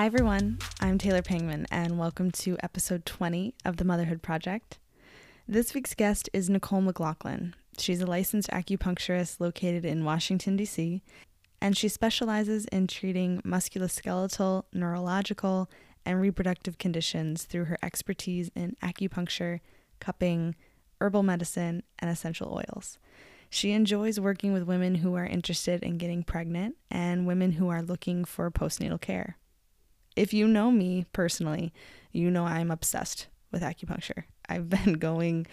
Hi, everyone. I'm Taylor Pangman, and welcome to episode 20 of the Motherhood Project. This week's guest is Nicole McLaughlin. She's a licensed acupuncturist located in Washington, D.C., and she specializes in treating musculoskeletal, neurological, and reproductive conditions through her expertise in acupuncture, cupping, herbal medicine, and essential oils. She enjoys working with women who are interested in getting pregnant and women who are looking for postnatal care. If you know me personally, you know I'm obsessed with acupuncture. I've been going,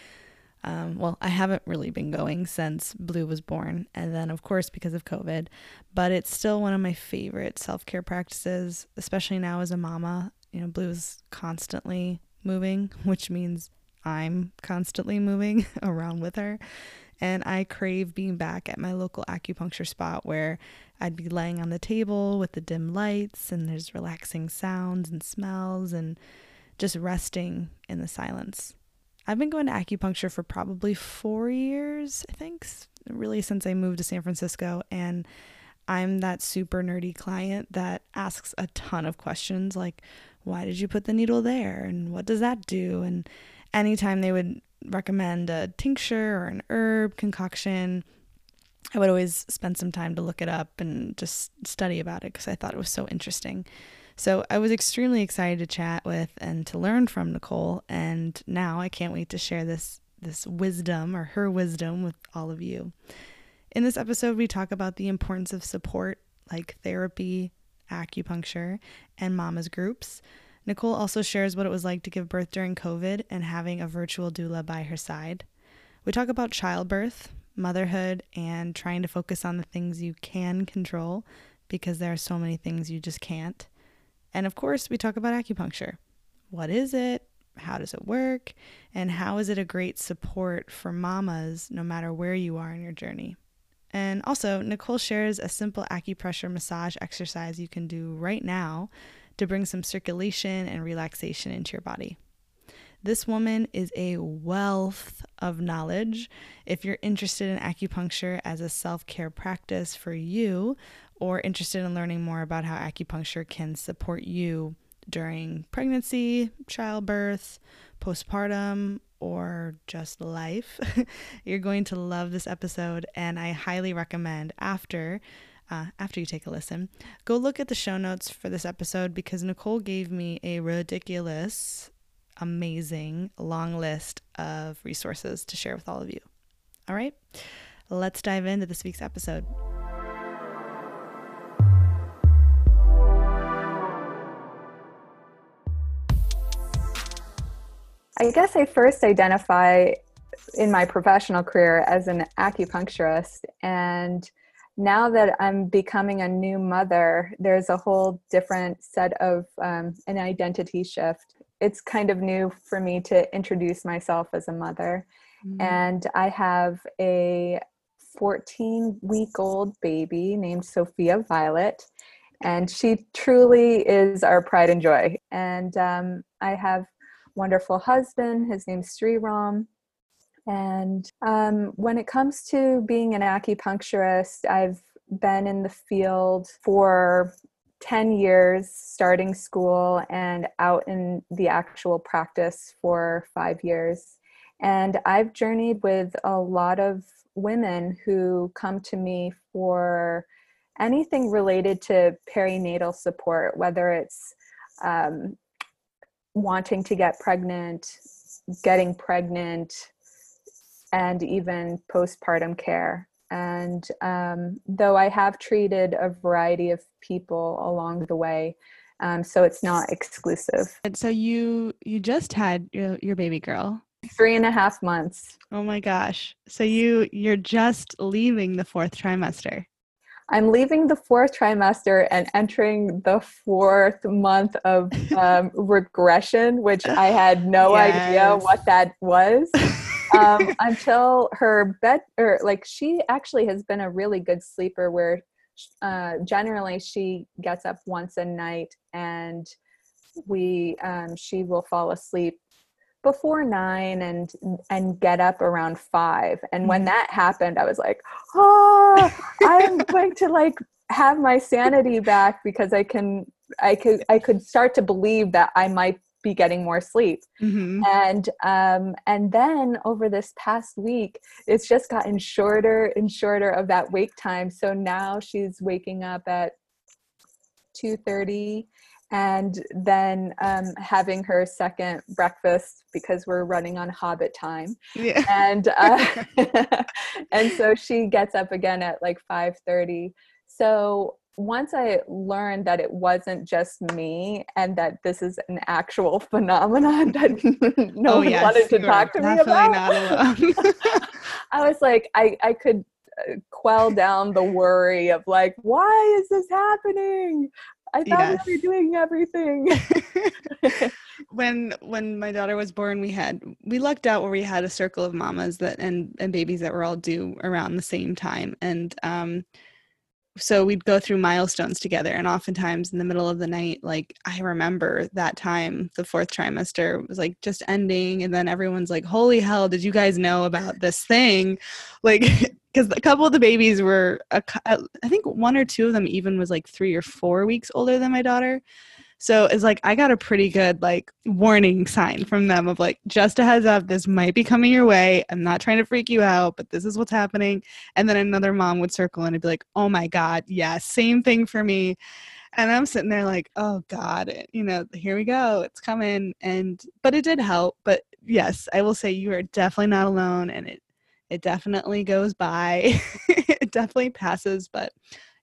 um, well, I haven't really been going since Blue was born, and then, of course, because of COVID, but it's still one of my favorite self care practices, especially now as a mama. You know, Blue is constantly moving, which means I'm constantly moving around with her. And I crave being back at my local acupuncture spot where I'd be laying on the table with the dim lights and there's relaxing sounds and smells and just resting in the silence. I've been going to acupuncture for probably four years, I think, really since I moved to San Francisco. And I'm that super nerdy client that asks a ton of questions like, why did you put the needle there? And what does that do? And anytime they would recommend a tincture or an herb concoction, I would always spend some time to look it up and just study about it because I thought it was so interesting. So I was extremely excited to chat with and to learn from Nicole, and now I can't wait to share this this wisdom or her wisdom with all of you. In this episode, we talk about the importance of support like therapy, acupuncture, and mama's groups. Nicole also shares what it was like to give birth during COVID and having a virtual doula by her side. We talk about childbirth, motherhood, and trying to focus on the things you can control because there are so many things you just can't. And of course, we talk about acupuncture. What is it? How does it work? And how is it a great support for mamas no matter where you are in your journey? And also, Nicole shares a simple acupressure massage exercise you can do right now to bring some circulation and relaxation into your body. This woman is a wealth of knowledge. If you're interested in acupuncture as a self care practice for you, or interested in learning more about how acupuncture can support you during pregnancy, childbirth, postpartum, or just life, you're going to love this episode. And I highly recommend after uh, after you take a listen, go look at the show notes for this episode because Nicole gave me a ridiculous, amazing long list of resources to share with all of you. All right, let's dive into this week's episode. I guess I first identify in my professional career as an acupuncturist and now that I'm becoming a new mother, there's a whole different set of um, an identity shift. It's kind of new for me to introduce myself as a mother. Mm-hmm. And I have a 14 week old baby named Sophia Violet. And she truly is our pride and joy. And um, I have wonderful husband. His name's Sri Ram. And um, when it comes to being an acupuncturist, I've been in the field for 10 years, starting school, and out in the actual practice for five years. And I've journeyed with a lot of women who come to me for anything related to perinatal support, whether it's um, wanting to get pregnant, getting pregnant, and even postpartum care. And um, though I have treated a variety of people along the way, um, so it's not exclusive. And so you you just had your your baby girl. Three and a half months. Oh my gosh! So you you're just leaving the fourth trimester. I'm leaving the fourth trimester and entering the fourth month of um, regression, which I had no yes. idea what that was. um, until her bed or like she actually has been a really good sleeper where uh, generally she gets up once a night and we um, she will fall asleep before nine and and get up around five and when mm-hmm. that happened i was like oh i'm going to like have my sanity back because i can I could I could start to believe that I might be getting more sleep. Mm-hmm. And um, and then over this past week, it's just gotten shorter and shorter of that wake time. So now she's waking up at two thirty and then um, having her second breakfast because we're running on hobbit time yeah. and uh, and so she gets up again at like 5.30 so once i learned that it wasn't just me and that this is an actual phenomenon that no oh, one yes, wanted to talk to me about. i was like i i could uh, quell down the worry of like why is this happening? I thought yes. we were doing everything. when when my daughter was born, we had we lucked out where we had a circle of mamas that and and babies that were all due around the same time, and um, so we'd go through milestones together. And oftentimes in the middle of the night, like I remember that time, the fourth trimester was like just ending, and then everyone's like, "Holy hell! Did you guys know about this thing?" Like because a couple of the babies were I think one or two of them even was like three or four weeks older than my daughter so it's like i got a pretty good like warning sign from them of like just a heads up this might be coming your way. I'm not trying to freak you out but this is what's happening. And then another mom would circle and be like oh my god yeah same thing for me. And i'm sitting there like oh god eh, you know here we go it's coming. And but it did help. But yes i will say you are definitely not alone and it it definitely goes by. It definitely passes but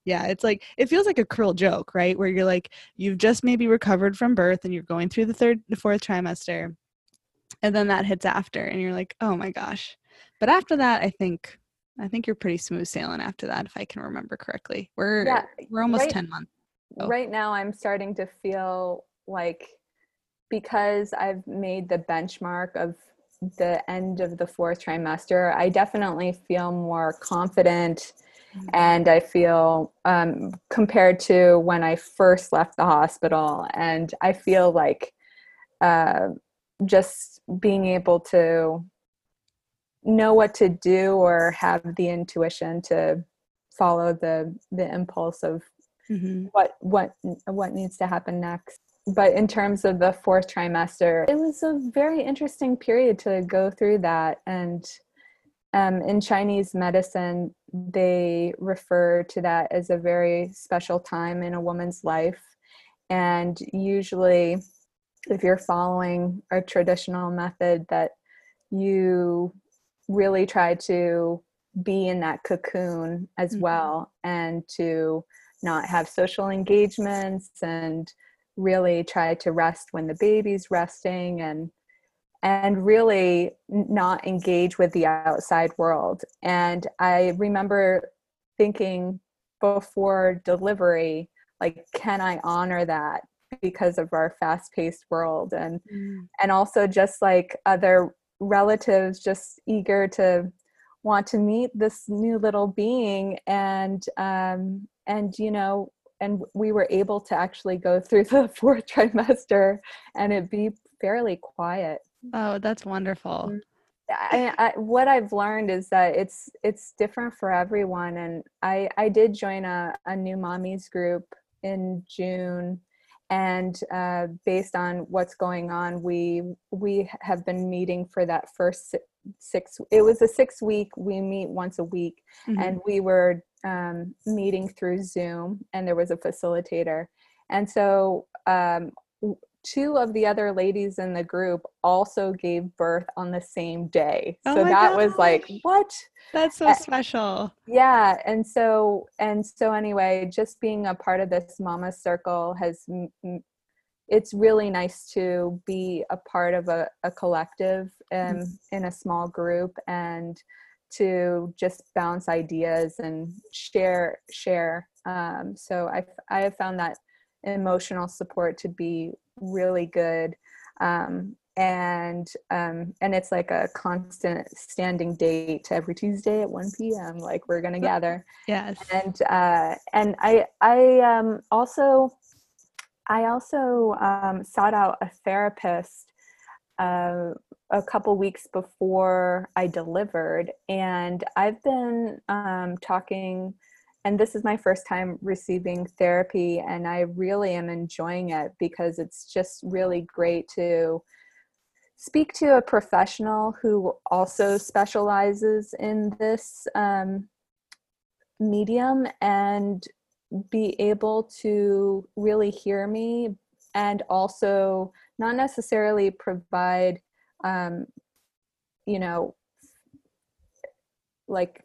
yeah it's like it feels like a cruel joke right where you're like you've just maybe recovered from birth and you're going through the third the fourth trimester and then that hits after and you're like oh my gosh but after that i think i think you're pretty smooth sailing after that if i can remember correctly we're yeah, we're almost right, 10 months oh. right now i'm starting to feel like because i've made the benchmark of the end of the fourth trimester, I definitely feel more confident mm-hmm. and I feel um, compared to when I first left the hospital. And I feel like uh, just being able to know what to do or have the intuition to follow the the impulse of mm-hmm. what what what needs to happen next but in terms of the fourth trimester, it was a very interesting period to go through that. And um, in Chinese medicine, they refer to that as a very special time in a woman's life. And usually, if you're following a traditional method, that you really try to be in that cocoon as mm-hmm. well and to not have social engagements and really try to rest when the baby's resting and and really not engage with the outside world. And i remember thinking before delivery like can i honor that because of our fast-paced world? And mm. and also just like other relatives just eager to want to meet this new little being. And um and you know and we were able to actually go through the fourth trimester and it be fairly quiet oh that's wonderful mm. I, I, what I've learned is that it's it's different for everyone, and I I did join a, a new mommies group in June, and uh, based on what's going on, we we have been meeting for that first six. It was a six week. We meet once a week, mm-hmm. and we were um, meeting through Zoom, and there was a facilitator. And so, um, two of the other ladies in the group also gave birth on the same day. Oh so that gosh. was like, what? That's so special. Yeah, and so and so anyway, just being a part of this mama circle has it's really nice to be a part of a, a collective um, mm-hmm. in a small group and to just bounce ideas and share share um, so i i have found that emotional support to be really good um, and um, and it's like a constant standing date every Tuesday at 1 p.m. Like we're gonna gather. Yes. And uh, and I I um, also I also um, sought out a therapist uh, a couple weeks before I delivered, and I've been um, talking and this is my first time receiving therapy and i really am enjoying it because it's just really great to speak to a professional who also specializes in this um, medium and be able to really hear me and also not necessarily provide um, you know like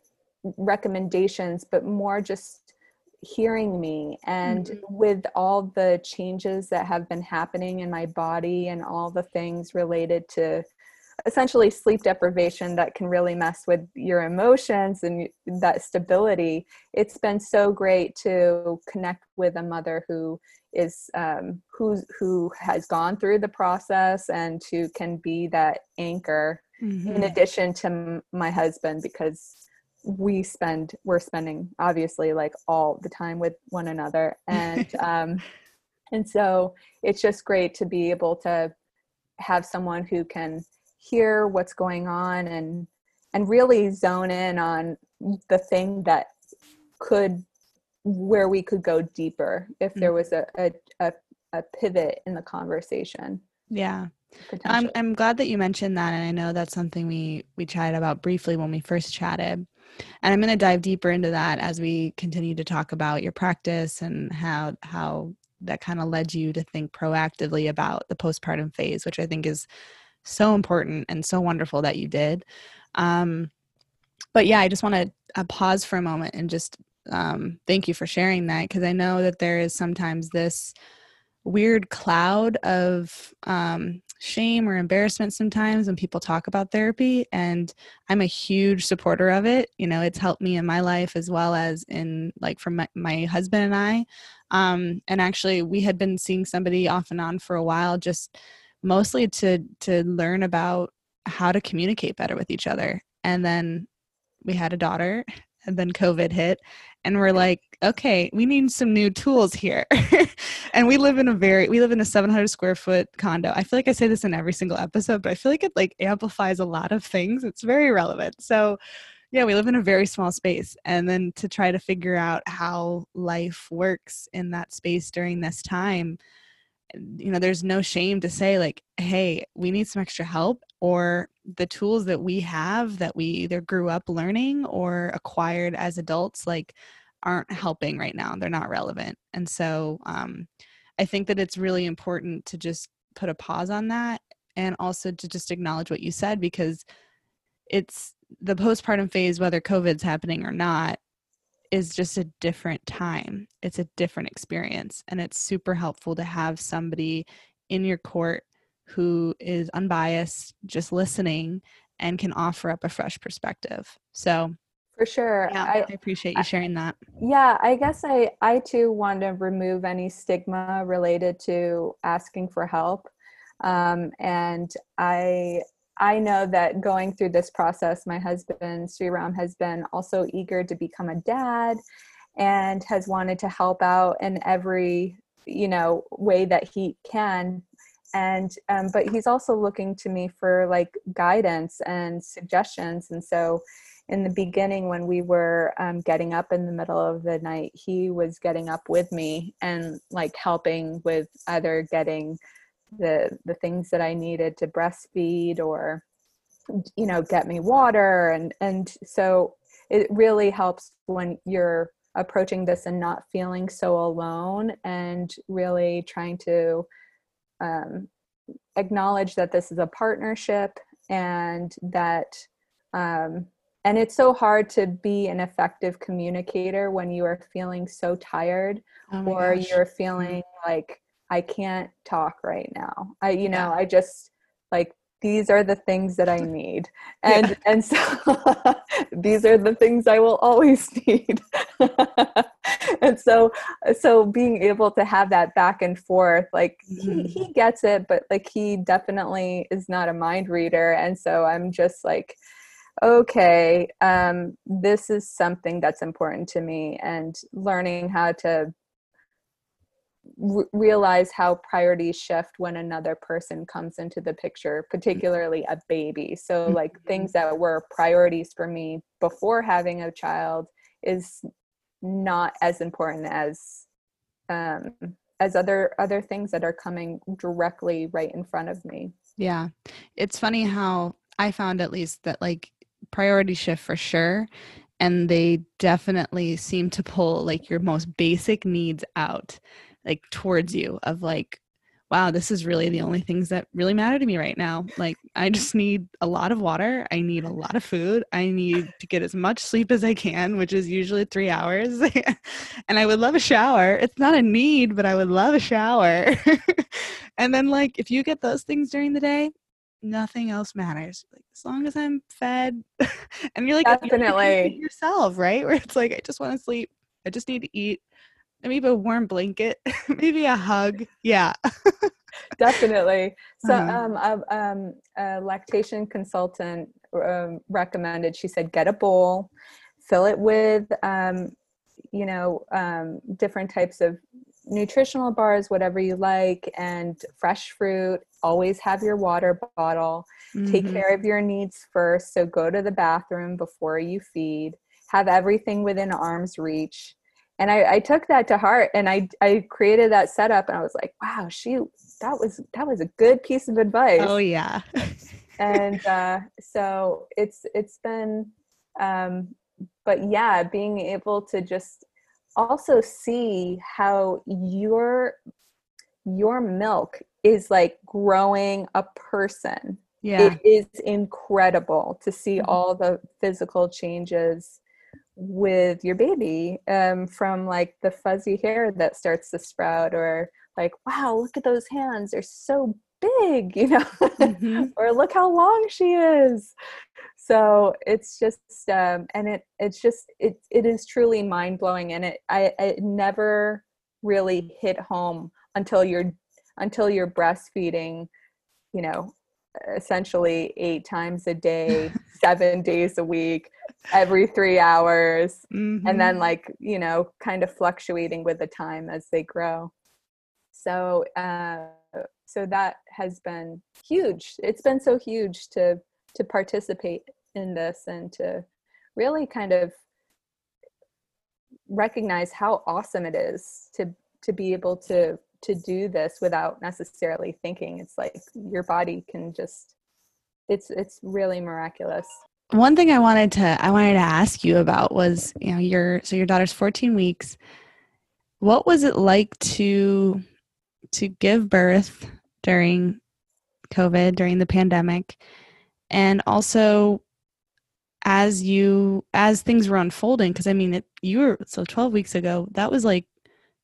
recommendations but more just hearing me and mm-hmm. with all the changes that have been happening in my body and all the things related to essentially sleep deprivation that can really mess with your emotions and that stability it's been so great to connect with a mother who is um, who who has gone through the process and who can be that anchor mm-hmm. in addition to my husband because we spend we're spending obviously like all the time with one another. And um and so it's just great to be able to have someone who can hear what's going on and and really zone in on the thing that could where we could go deeper if there was a a, a, a pivot in the conversation. Yeah. I'm I'm glad that you mentioned that and I know that's something we we chatted about briefly when we first chatted. And I'm going to dive deeper into that as we continue to talk about your practice and how how that kind of led you to think proactively about the postpartum phase, which I think is so important and so wonderful that you did. Um, but yeah, I just want to uh, pause for a moment and just um, thank you for sharing that because I know that there is sometimes this weird cloud of um, shame or embarrassment sometimes when people talk about therapy and i'm a huge supporter of it you know it's helped me in my life as well as in like from my, my husband and i um, and actually we had been seeing somebody off and on for a while just mostly to to learn about how to communicate better with each other and then we had a daughter and then covid hit and we're like okay we need some new tools here. And we live in a very we live in a 700 square foot condo. I feel like i say this in every single episode but i feel like it like amplifies a lot of things. It's very relevant. So yeah we live in a very small space and then to try to figure out how life works in that space during this time you know there's no shame to say like hey we need some extra help or the tools that we have that we either grew up learning or acquired as adults like aren't helping right now they're not relevant and so um, i think that it's really important to just put a pause on that and also to just acknowledge what you said because it's the postpartum phase whether covid's happening or not is just a different time. It's a different experience. And it's super helpful to have somebody in your court who is unbiased, just listening, and can offer up a fresh perspective. So, for sure. Yeah, I, I appreciate you sharing that. Yeah, I guess I, I too want to remove any stigma related to asking for help. Um, and I I know that going through this process, my husband, Sriram, has been also eager to become a dad and has wanted to help out in every, you know, way that he can. And, um, but he's also looking to me for like guidance and suggestions. And so, in the beginning, when we were um, getting up in the middle of the night, he was getting up with me and like helping with either getting the the things that I needed to breastfeed or you know get me water and and so it really helps when you're approaching this and not feeling so alone and really trying to um, acknowledge that this is a partnership and that um, and it's so hard to be an effective communicator when you are feeling so tired oh or gosh. you're feeling like I can't talk right now. I, you know, yeah. I just like these are the things that I need. And yeah. and so these are the things I will always need. and so so being able to have that back and forth, like mm-hmm. he, he gets it, but like he definitely is not a mind reader. And so I'm just like, okay, um, this is something that's important to me and learning how to realize how priorities shift when another person comes into the picture particularly a baby so like mm-hmm. things that were priorities for me before having a child is not as important as um, as other other things that are coming directly right in front of me. Yeah. It's funny how I found at least that like priority shift for sure and they definitely seem to pull like your most basic needs out like towards you of like wow this is really the only things that really matter to me right now. Like i just need a lot of water. I need a lot of food. I need to get as much sleep as i can which is usually three hours. And i would love a shower. It's not a need but i would love a shower. And then like if you get those things during the day nothing else matters. Like as long as i'm fed and you're like definitely. yourself right? Where it's like i just want to sleep. I just need to eat maybe a warm blanket maybe a hug yeah definitely so uh-huh. um, a, um, a lactation consultant um, recommended she said get a bowl fill it with um, you know um, different types of nutritional bars, whatever you like, and fresh fruit. Always have your water bottle. Mm-hmm. Take care of your needs first. So go to the bathroom before you feed. Have everything within arm's reach. And I, I took that to heart and I, I created that setup and I was like, wow, she that was that was a good piece of advice. Oh yeah. and uh, so it's it's been um, but yeah, being able to just also see how your your milk is like growing a person yeah it is incredible to see mm-hmm. all the physical changes with your baby um, from like the fuzzy hair that starts to sprout or like wow look at those hands they're so big you know mm-hmm. or look how long she is so it's just um, and it it's just it it is truly mind blowing and it I it never really hit home until you're until you're breastfeeding you know essentially eight times a day seven days a week every three hours. Mm-hmm. and then like you know kind of fluctuating with the time as they grow. So uh, so that has been huge. It's been so huge to to participate in this and to really kind of recognize how awesome it is to to be able to to do this without necessarily thinking. It's like your body can just it's it's really miraculous. One thing i wanted to i wanted to ask you about was you know your so your daughter's 14 weeks. What was it like to to give birth during covid during the pandemic? And also as you as things were unfolding because i mean it, you were so 12 weeks ago that was like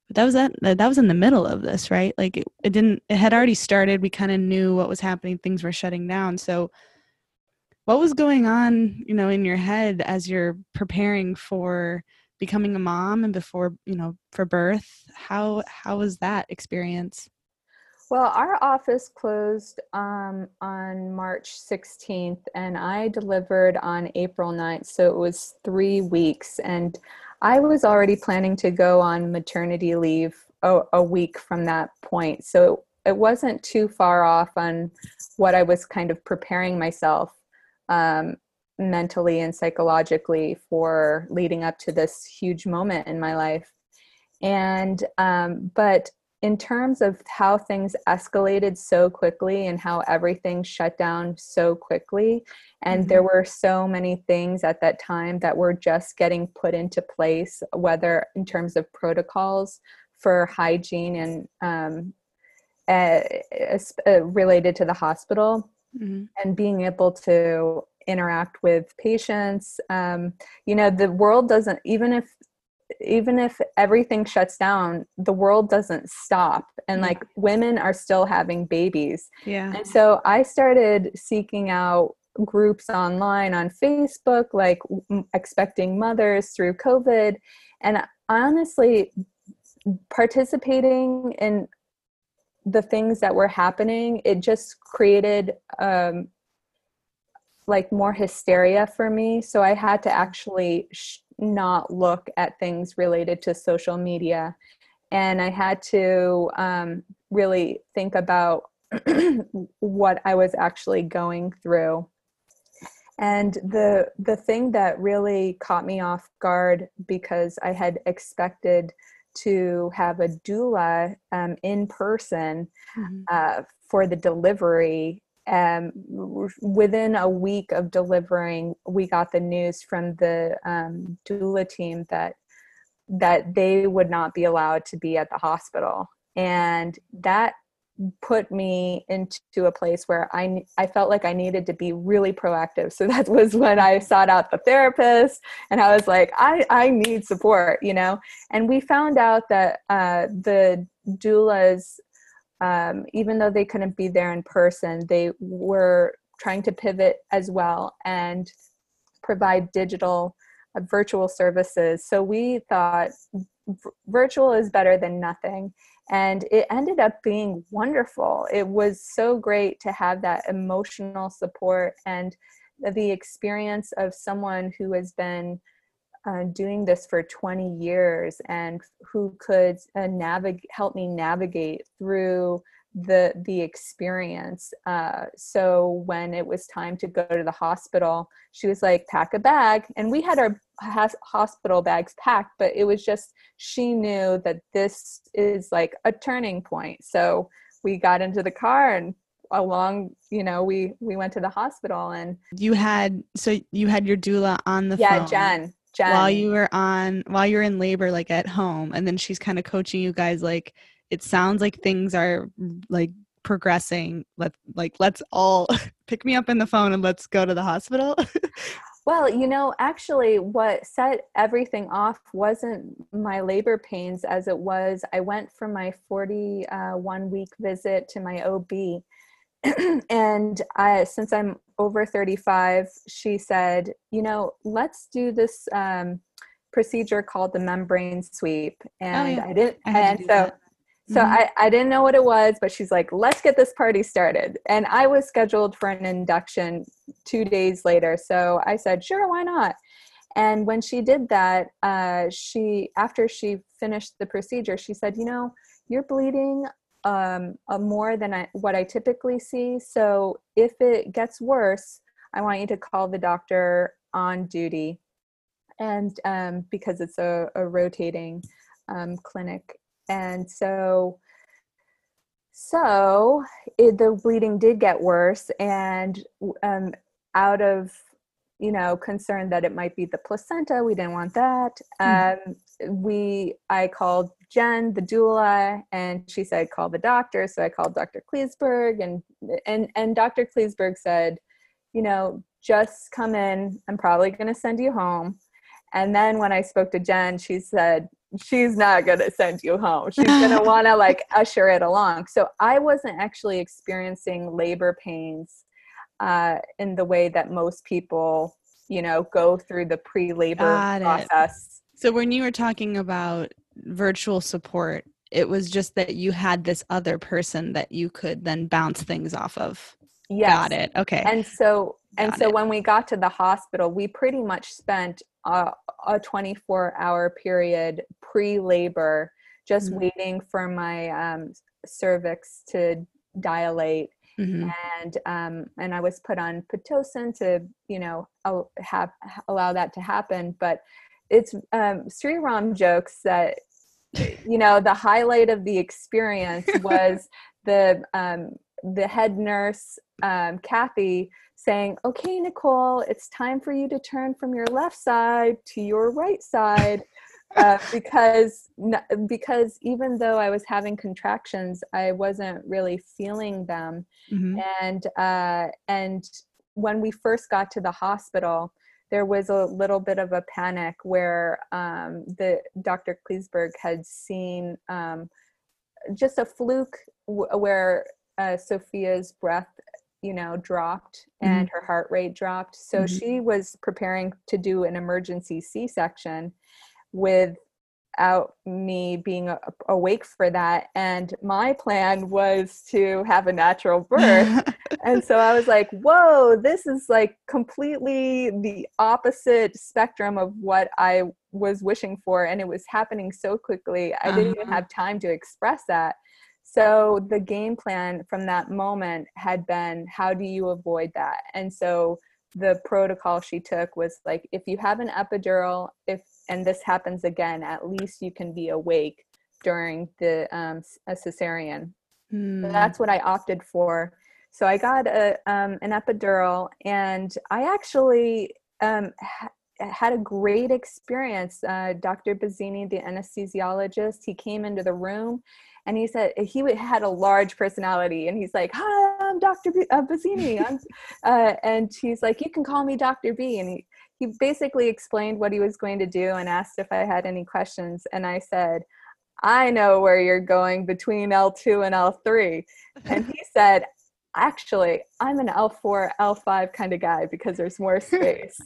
that was that that was in the middle of this right? Like it, it didn't it had already started. We kind of knew what was happening. Things were shutting down. So what was going on you know in your head as you're preparing for becoming a mom and before you know for birth? How how was that experience? Well, our office closed um, on March 16th, and I delivered on April 9th. So it was three weeks. And I was already planning to go on maternity leave a, a week from that point. So it wasn't too far off on what I was kind of preparing myself um, mentally and psychologically for leading up to this huge moment in my life. And, um, but in terms of how things escalated so quickly and how everything shut down so quickly and mm-hmm. there were so many things at that time that were just getting put into place whether in terms of protocols for hygiene and um, uh, uh, related to the hospital mm-hmm. and being able to interact with patients um, you know the world doesn't even if even if everything shuts down the world doesn't stop and like women are still having babies. Yeah. And so i started seeking out groups online on facebook like expecting mothers through covid and honestly participating in the things that were happening it just created um, like more hysteria for me. So i had to actually sh- not look at things related to social media. And I had to um, really think about what I was actually going through. And the the thing that really caught me off guard because I had expected to have a doula um, in person mm-hmm. uh, for the delivery. Um, within a week of delivering, we got the news from the um, doula team that that they would not be allowed to be at the hospital, and that put me into a place where I I felt like I needed to be really proactive. So that was when I sought out the therapist, and I was like, I I need support, you know. And we found out that uh, the doulas, um, even though they couldn't be there in person, they were trying to pivot as well and provide digital uh, virtual services. So we thought v- virtual is better than nothing and it ended up being wonderful it was so great to have that emotional support and the experience of someone who has been uh, doing this for 20 years and who could uh, navigate help me navigate through the the experience. Uh, so when it was time to go to the hospital she was like pack a bag. And we had our has hospital bags packed but it was just she knew that this is like a turning point. So we got into the car and along you know we we went to the hospital and you had so you had your doula on the phone. yeah phone. Jen jen. while you were on while you're in labor like at home and then she's kind of coaching you guys like it sounds like things are like progressing let like let's all pick me up in the phone and let's go to the hospital. Well you know actually what set everything off wasn't my labor pains as it was. I went for my 41 uh, week visit to my ob and I, since i'm over 35 she said you know let's do this um, procedure called the membrane sweep oh, and oh, yeah. i didn't I and so that so mm-hmm. I, I didn't know what it was, but she's like, let's get this party started. And I was scheduled for an induction two days later. So I said, sure, why not? And when she did that, uh, she after she finished the procedure, she said, you know, you're bleeding um, uh, more than I, what I typically see. So if it gets worse, I want you to call the doctor on duty. And um, because it's a, a rotating um, clinic and so so it, the bleeding did get worse and um, out of you know concerned that it might be the placenta we didn't want that mm-hmm. um, we i called jen the doula and she said call the doctor so i called dr kleesberg and and and dr kleesberg said you know just come in i'm probably going to send you home and then when i spoke to jen she said she's not going to send you home. She's going to want to like usher it along. So I wasn't actually experiencing labor pains uh, in the way that most people, you know, go through the pre labor process. So when you were talking about virtual support, it was just that you had this other person that you could then bounce things off of. Yes. Got it. Okay. And so and Got so it. when we got to the hospital, we pretty much spent a, a 24 hour period pre labor just mm-hmm. waiting for my um, cervix to dilate. Mm-hmm. And um, and I was put on pitocin to you know have allow that to happen. But it's um, Sri Ram jokes that you know the highlight of the experience was the um, the head nurse um, Kathy saying, okay, Nicole, it's time for you to turn from your left side to your right side. Uh, because because even though I was having contractions, I wasn't really feeling them, mm-hmm. and uh, and when we first got to the hospital, there was a little bit of a panic where um, the Dr. Kleesberg had seen um, just a fluke w- where uh, Sophia's breath you know dropped and mm-hmm. her heart rate dropped so mm-hmm. she was preparing to do an emergency c-section without me being awake for that and my plan was to have a natural birth and so i was like whoa this is like completely the opposite spectrum of what i was wishing for and it was happening so quickly i uh-huh. didn't even uh-huh. have time to express that so the game plan from that moment had been how do you avoid that? And so the protocol she took was like if you have an epidural if and this happens again at least you can be awake during the um, a cesarean. Mm. so that's what i opted for. So i got a um, an epidural and i actually um, ha- had a great experience. Uh, dr bazzini the anesthesiologist he came into the room and he said he had a large personality and he's like hi i'm dr B- uh, bazzini I'm, uh, and he's like you can call me dr b. And he, he basically explained what he was going to do and asked if i had any questions. And i said i know where you're going between l2 and l3 and he said actually i'm an l4 l5 kind of guy because there's more space.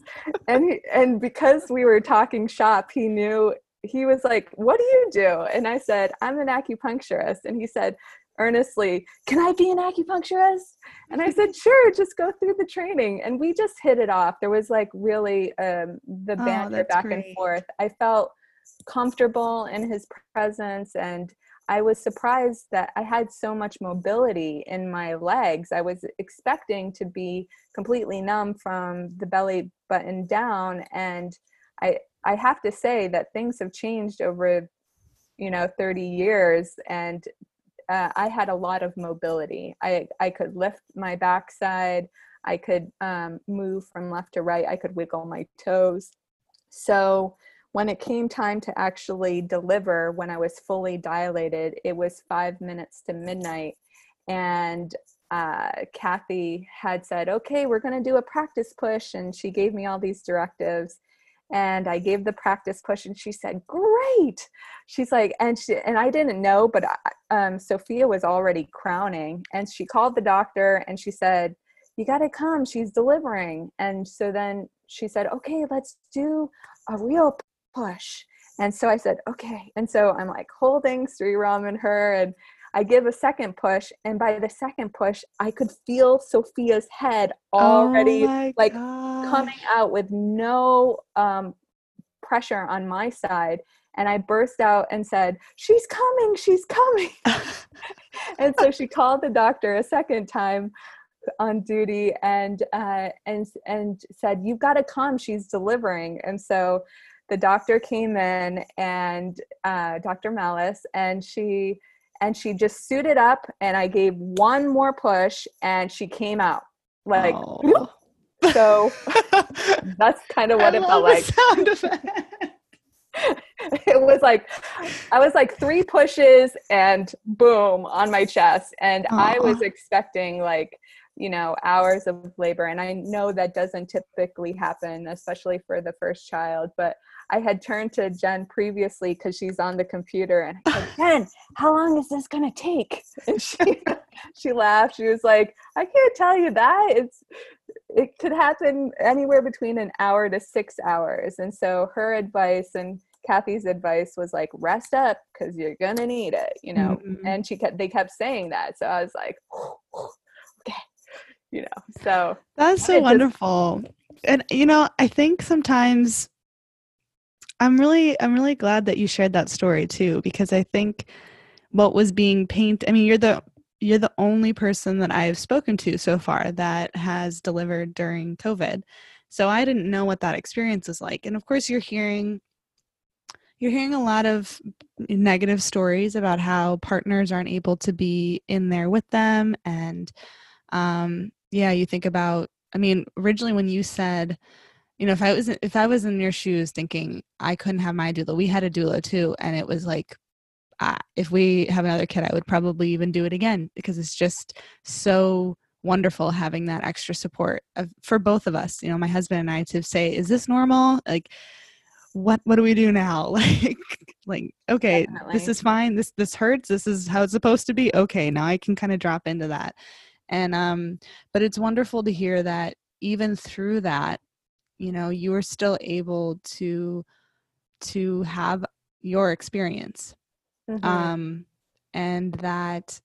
And he, and because we were talking shop he knew he was like, What do you do? And I said, I'm an acupuncturist. And he said, earnestly, Can I be an acupuncturist? And I said, Sure, just go through the training. And we just hit it off. There was like really um, the oh, banter back great. and forth. I felt comfortable in his presence and I was surprised that I had so much mobility in my legs. I was expecting to be completely numb from the belly button down and I I have to say that things have changed over, you know, 30 years, and uh, I had a lot of mobility. I I could lift my backside. I could um, move from left to right. I could wiggle my toes. So when it came time to actually deliver, when I was fully dilated, it was five minutes to midnight, and uh, Kathy had said, "Okay, we're going to do a practice push," and she gave me all these directives and I gave the practice push and she said, great. She's like, and she, and I didn't know, but I, um, Sophia was already crowning and she called the doctor and she said, you got to come. She's delivering. And so then she said, okay, let's do a real push. And so I said, okay. And so I'm like holding Sri Ram and her and I give a second push, and by the second push, I could feel Sophia's head already oh like gosh. coming out with no um, pressure on my side. And I burst out and said, She's coming, she's coming. and so she called the doctor a second time on duty and uh, and and said, You've got to come, she's delivering. And so the doctor came in and uh, Dr. Malice, and she and she just suited up and I gave one more push and she came out. Like oh. so that's kind of what I it felt like. sound effect. it was like I was like three pushes and boom on my chest. And I was expecting like you know hours of labor. And I know that doesn't typically happen especially for the first child but I had turned to Jen previously because she's on the computer and I said, Jen, how long is this gonna take? And she she laughed. She was like, I can't tell you that. It's it could happen anywhere between an hour to six hours. And so her advice and Kathy's advice was like, rest up because you're gonna need it, you know. Mm-hmm. And she kept they kept saying that. So I was like, okay, you know. So that's so wonderful. Just, and you know, I think sometimes I'm really I'm really glad that you shared that story too because I think what was being painted I mean you're the you're the only person that I've spoken to so far that has delivered during COVID. So I didn't know what that experience was like. And of course you're hearing you're hearing a lot of negative stories about how partners aren't able to be in there with them and um yeah, you think about I mean originally when you said you know if i was if i was in your shoes thinking i couldn't have my doula we had a doula too and it was like uh, if we have another kid i would probably even do it again because it's just so wonderful having that extra support of, for both of us. You know my husband and i to say is this normal? Like what what do we do now? Like like okay Definitely. this is fine. This this hurts. This is how it's supposed to be. Okay now i can kind of drop into that. And um but it's wonderful to hear that even through that you know you were still able to to have your experience. Mm-hmm. um and that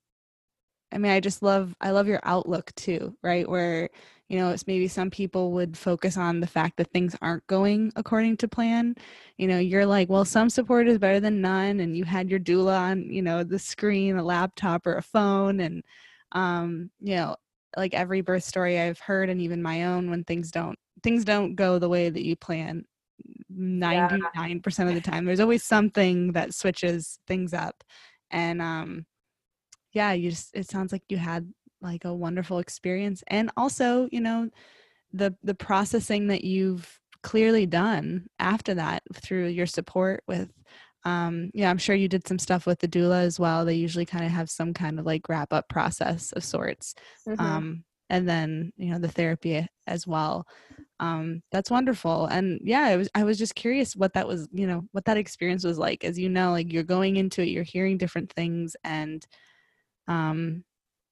i mean i just love i love your outlook too right? Where you know it's maybe some people would focus on the fact that things aren't going according to plan. You know you're like well some support is better than none and you had your doula on you know the screen a laptop or a phone and um you know like every birth story I've heard and even my own when things don't things don't go the way that you plan 99% yeah. of the time. There's always something that switches things up. And um yeah you just it sounds like you had like a wonderful experience. And also you know the the processing that you've clearly done after that through your support with um yeah i'm sure you did some stuff with the doula as well. They usually kind of have some kind of like wrap up process of sorts. Mm-hmm. um and then you know the therapy as well. Um that's wonderful. And yeah i was i was just curious what that was you know what that experience was like. As you know like you're going into it you're hearing different things and um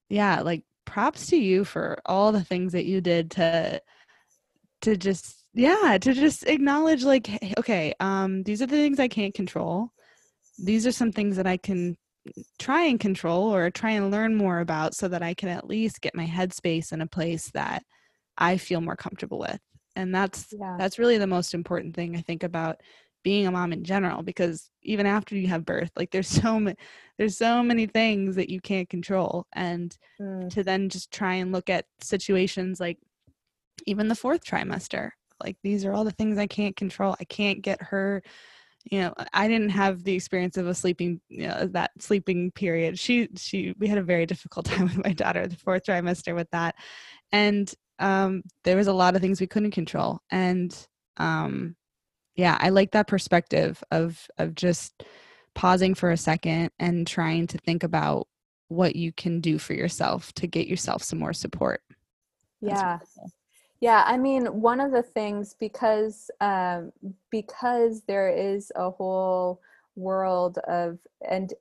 yeah like props to you for all the things that you did to to just yeah to just acknowledge like okay um these are the things i can't control. These are some things that i can try and control or try and learn more about so that i can at least get my headspace in a place that i feel more comfortable with and that's yeah. that's really the most important thing i think about being a mom in general because even after you have birth like there's so many there's so many things that you can't control and mm. to then just try and look at situations like even the fourth trimester like these are all the things i can't control i can't get her you know i didn't have the experience of a sleeping you know that sleeping period she she we had a very difficult time with my daughter the fourth trimester with that and um there was a lot of things we couldn't control and um yeah i like that perspective of of just pausing for a second and trying to think about what you can do for yourself to get yourself some more support. Yeah. yeah, I mean, one of the things because um, because there is a whole world of, and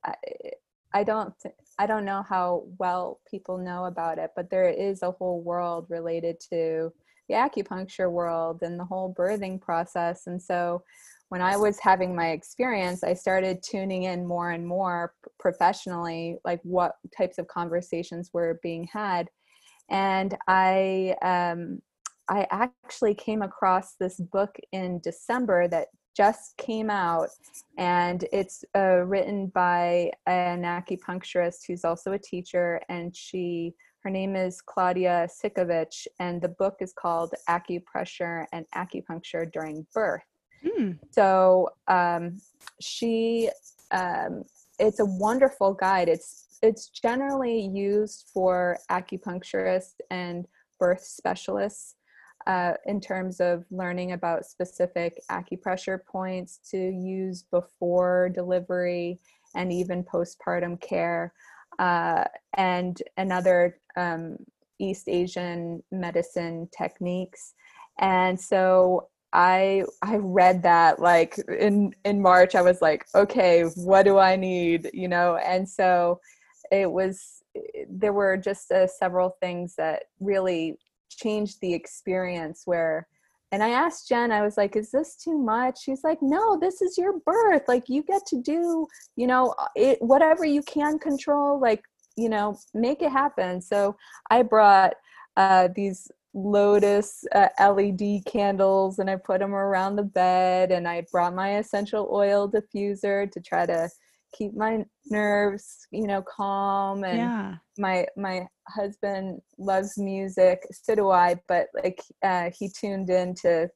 I, don't I don't know how well people know about it, but there is a whole world related to the acupuncture world and the whole birthing process. And so, when I was having my experience, I started tuning in more and more professionally, like what types of conversations were being had. And I um, I actually came across this book in December that just came out, and it's uh, written by an acupuncturist who's also a teacher, and she her name is Claudia Citkovitz, and the book is called Acupressure and Acupuncture During Birth. Mm. So um, she, um, it's a wonderful guide. It's it's generally used for acupuncturists and birth specialists uh, in terms of learning about specific acupressure points to use before delivery and even postpartum care, uh, and another um, East Asian medicine techniques. And so I I read that like in in March. I was like, okay, what do I need? You know, and so it was there were just uh, several things that really changed the experience where and I asked Jen, I was like, is this too much? She's like, no, this is your birth. Like you get to do, you know, it whatever you can control, like, you know, make it happen. So I brought uh, these lotus uh, LED candles and I put them around the bed and I brought my essential oil diffuser to try to keep my nerves you know calm and yeah. my my husband loves music so do i but like uh, he tuned into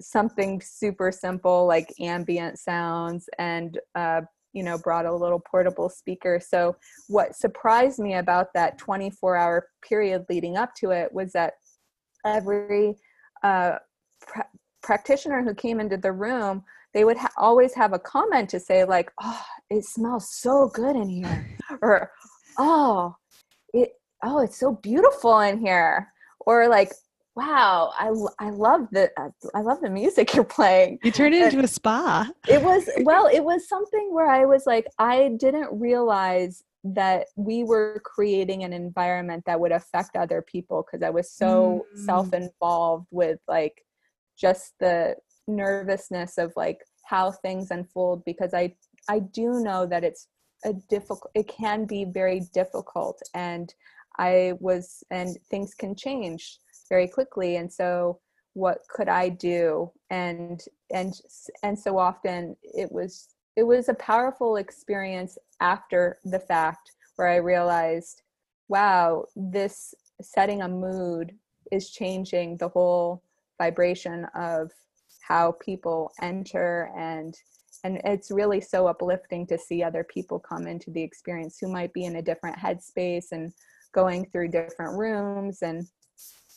something super simple like ambient sounds and uh, you know brought a little portable speaker so what surprised me about that 24 hour period leading up to it was that every uh, pr- practitioner who came into the room they would ha- always have a comment to say like oh it smells so good in here. Or oh it oh it's so beautiful in here. Or like wow i i love the i love the music you're playing. You turned it into a spa. it was well it was something where i was like i didn't realize that we were creating an environment that would affect other people because i was so mm. self-involved with like just the nervousness of like how things unfold because i i do know that it's a difficult it can be very difficult and i was and things can change very quickly and so what could i do? And and and so often it was it was a powerful experience after the fact where i realized wow this setting a mood is changing the whole vibration of how people enter and and it's really so uplifting to see other people come into the experience who might be in a different headspace and going through different rooms. And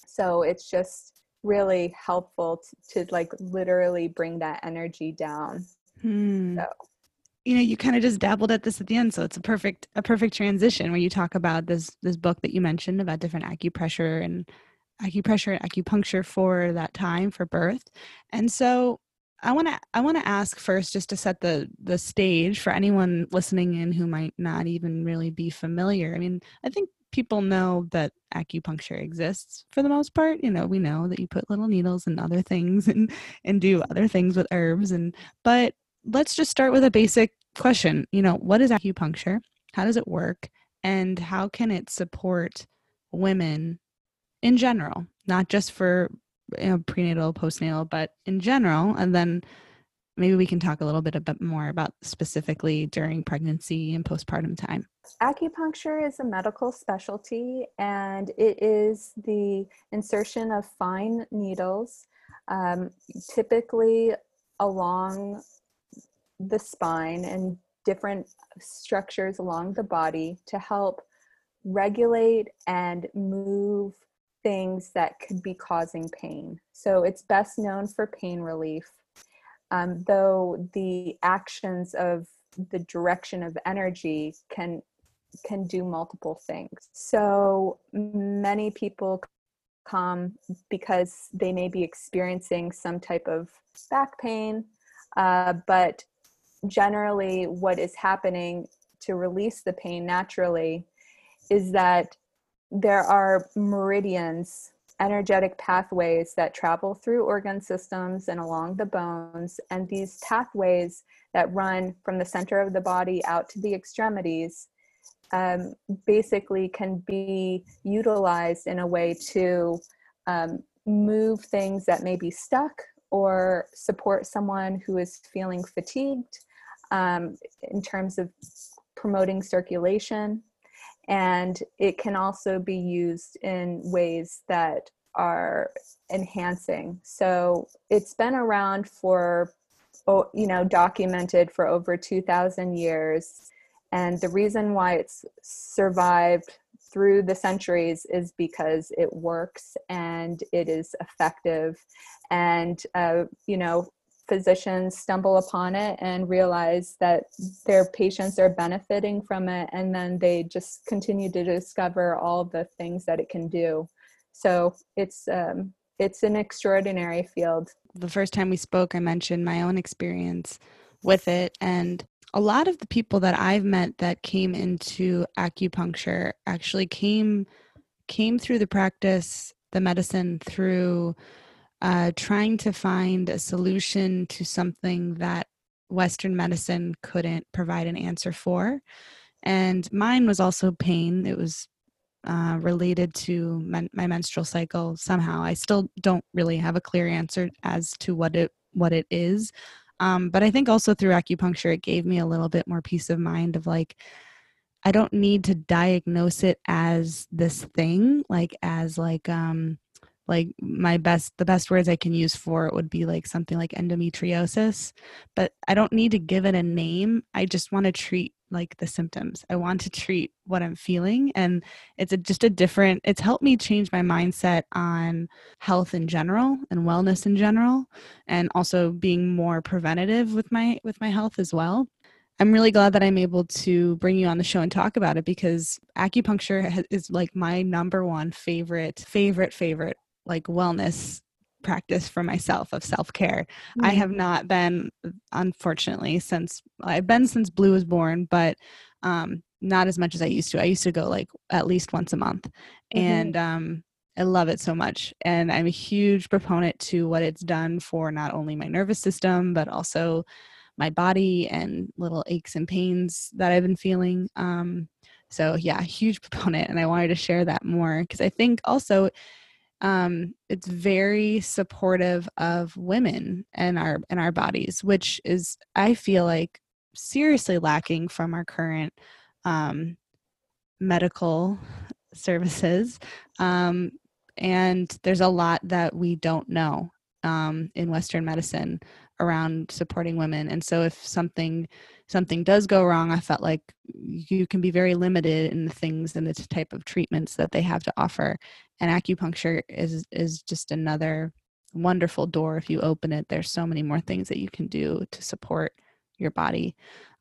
so it's just really helpful to, to like literally bring that energy down. Hmm. so. You know you kind of just dabbled at this at the end so it's a perfect a perfect transition where you talk about this this book that you mentioned about different acupressure and acupressure and acupuncture for that time for birth. And so i want to i want to ask first just to set the the stage for anyone listening in who might not even really be familiar i mean i think people know that acupuncture exists for the most part you know we know that you put little needles and other things and and do other things with herbs and but let's just start with a basic question. You know, what is acupuncture? How does it work? And how can it support women in general, not just for you know, prenatal, postnatal, but in general? And then maybe we can talk a little bit, a bit more about specifically during pregnancy and postpartum time. Acupuncture is a medical specialty and it is the insertion of fine needles, um, typically along the spine and different structures along the body to help regulate and move things that could be causing pain. So it's best known for pain relief, um, though the actions of the direction of energy can can do multiple things. So many people come because they may be experiencing some type of back pain, uh, but generally what is happening to release the pain naturally is that there are meridians energetic pathways that travel through organ systems and along the bones and these pathways that run from the center of the body out to the extremities um, basically can be utilized in a way to um, move things that may be stuck or support someone who is feeling fatigued um, in terms of promoting circulation. And it can also be used in ways that are enhancing. So it's been around for, you know, documented for over 2,000 years. And the reason why it's survived through the centuries is because it works and it is effective. And, uh, you know, physicians stumble upon it and realize that their patients are benefiting from it and then they just continue to discover all the things that it can do. So it's um, it's an extraordinary field. The first time we spoke i mentioned my own experience with it and a lot of the people that i've met that came into acupuncture actually came came through the practice the medicine through uh, trying to find a solution to something that Western medicine couldn't provide an answer for. And mine was also pain. It was uh, related to men- my menstrual cycle somehow. I still don't really have a clear answer as to what it what it is. Um, but I think also through acupuncture, it gave me a little bit more peace of mind of like, I don't need to diagnose it as this thing, like as like um, like my best the best words i can use for it would be like something like endometriosis but i don't need to give it a name. I just want to treat like the symptoms. I want to treat what i'm feeling and it's a, just a different it's helped me change my mindset on health in general and wellness in general and also being more preventative with my with my health as well. I'm really glad that I'm able to bring you on the show and talk about it because acupuncture is like my number one favorite, favorite, favorite like wellness practice for myself of self-care. Mm-hmm. I have not been unfortunately since I've been since Blue was born, but um not as much as I used to. I used to go like at least once a month. Mm-hmm. And um I love it so much. And I'm a huge proponent to what it's done for not only my nervous system, but also my body and little aches and pains that I've been feeling. Um, so, yeah, huge proponent. And I wanted to share that more because I think also um, it's very supportive of women and our and our bodies, which is I feel like seriously lacking from our current um, medical services. Um, and there's a lot that we don't know um, in Western medicine around supporting women. And so if something something does go wrong, I felt like you can be very limited in the things and the type of treatments that they have to offer. And acupuncture is is just another wonderful door if you open it. There's so many more things that you can do to support your body.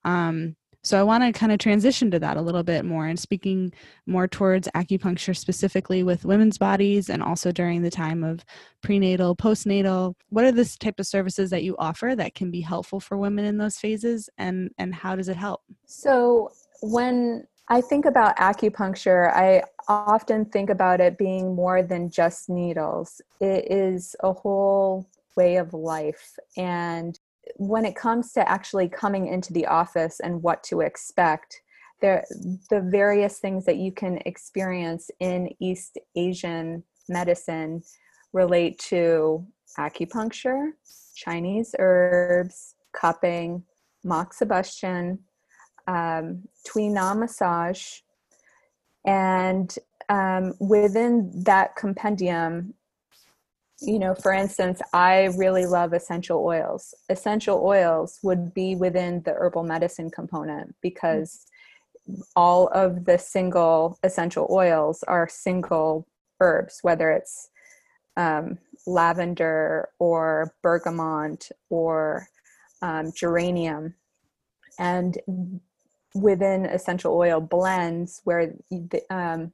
Um, so I want to kind of transition to that a little bit more and speaking more towards acupuncture specifically with women's bodies and also during the time of prenatal, postnatal. What are the type of services that you offer that can be helpful for women in those phases and and how does it help? So when I think about acupuncture, I often think about it being more than just needles. It is a whole way of life and when it comes to actually coming into the office and what to expect, there the various things that you can experience in East Asian medicine relate to acupuncture, Chinese herbs, cupping, moxibustion, um, Na massage, and um, within that compendium, you know, for instance, I really love essential oils. Essential oils would be within the herbal medicine component because all of the single essential oils are single herbs, whether it's um, lavender or bergamot or um, geranium. And within essential oil blends, where the, um,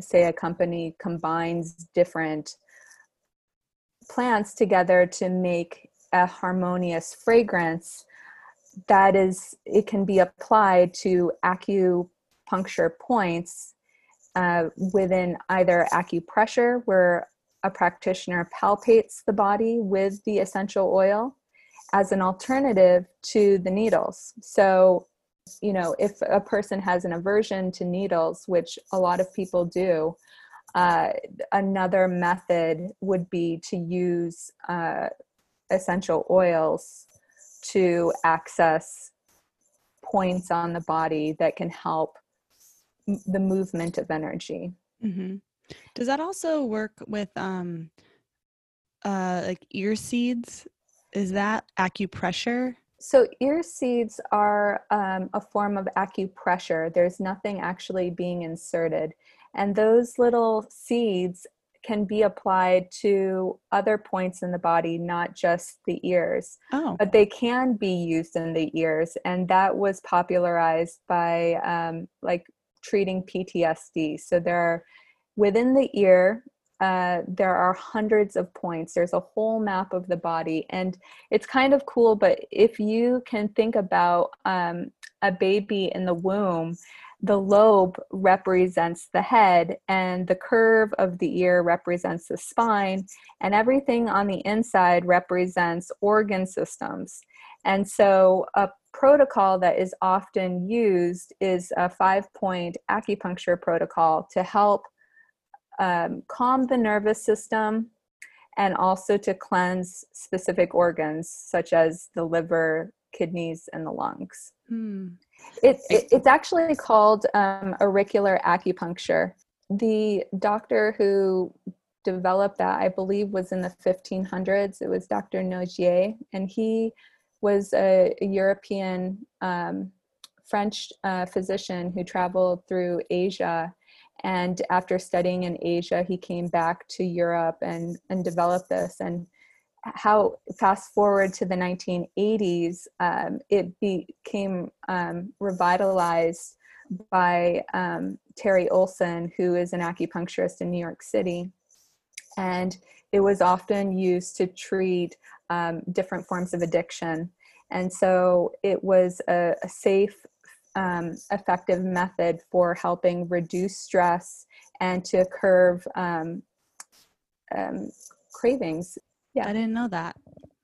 say a company combines different plants together to make a harmonious fragrance that is it can be applied to acupuncture points uh, within either acupressure where a practitioner palpates the body with the essential oil as an alternative to the needles. So you know if a person has an aversion to needles which a lot of people do uh, another method would be to use uh, essential oils to access points on the body that can help m- the movement of energy. Mm-hmm. Does that also work with um, uh, like ear seeds? Is that acupressure? So, ear seeds are um, a form of acupressure. There's nothing actually being inserted. And those little seeds can be applied to other points in the body, not just the ears. Oh. But they can be used in the ears. And that was popularized by um, like treating PTSD. So there are within the ear, uh, there are hundreds of points. There's a whole map of the body. And it's kind of cool, but if you can think about um, a baby in the womb, the lobe represents the head and the curve of the ear represents the spine and everything on the inside represents organ systems and so a protocol that is often used is a five point acupuncture protocol to help um, calm the nervous system and also to cleanse specific organs such as the liver kidneys and the lungs hmm. It, it, it's actually called um, auricular acupuncture. The doctor who developed that, I believe, was in the 1500s. It was Dr. Nogier, and he was a, a European um, French uh, physician who traveled through Asia. And after studying in Asia, he came back to Europe and, and developed this. And how fast forward to the 1980s, um, it became um, revitalized by um, Terry Oleson, who is an acupuncturist in New York City. And it was often used to treat um, different forms of addiction. And so it was a, a safe, um, effective method for helping reduce stress and to curb um, cravings yeah. I didn't know that.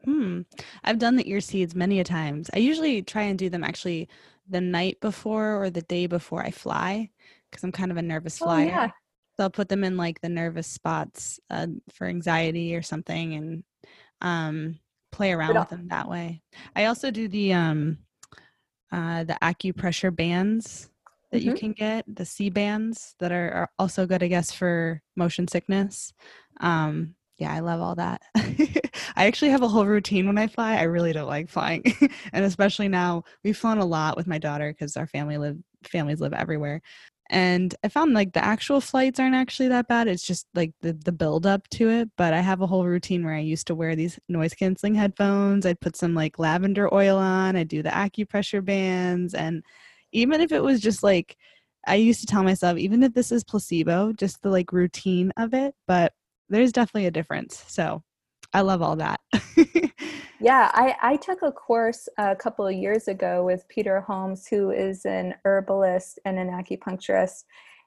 Hmm. I've done the ear seeds many a times. I usually try and do them actually the night before or the day before I fly because I'm kind of a nervous flyer. Oh, yeah. So I'll put them in like the nervous spots uh, for anxiety or something and um, play around with them that way. I also do the um, uh, the acupressure bands that Mm-hmm. you can get, the Sea-Bands that are, are also good, I guess, for motion sickness. Um, yeah, I love all that. I actually have a whole routine when I fly. I really don't like flying, and especially now we've flown a lot with my daughter because our family live families live everywhere. And I found like the actual flights aren't actually that bad. It's just like the the build up to it. But I have a whole routine where I used to wear these noise canceling headphones. I'd put some like lavender oil on. I do the acupressure bands, and even if it was just like I used to tell myself, even if this is placebo, just the like routine of it. But there's definitely a difference. So I love all that. Yeah, I, I took a course a couple of years ago with Peter Holmes, who is an herbalist and an acupuncturist.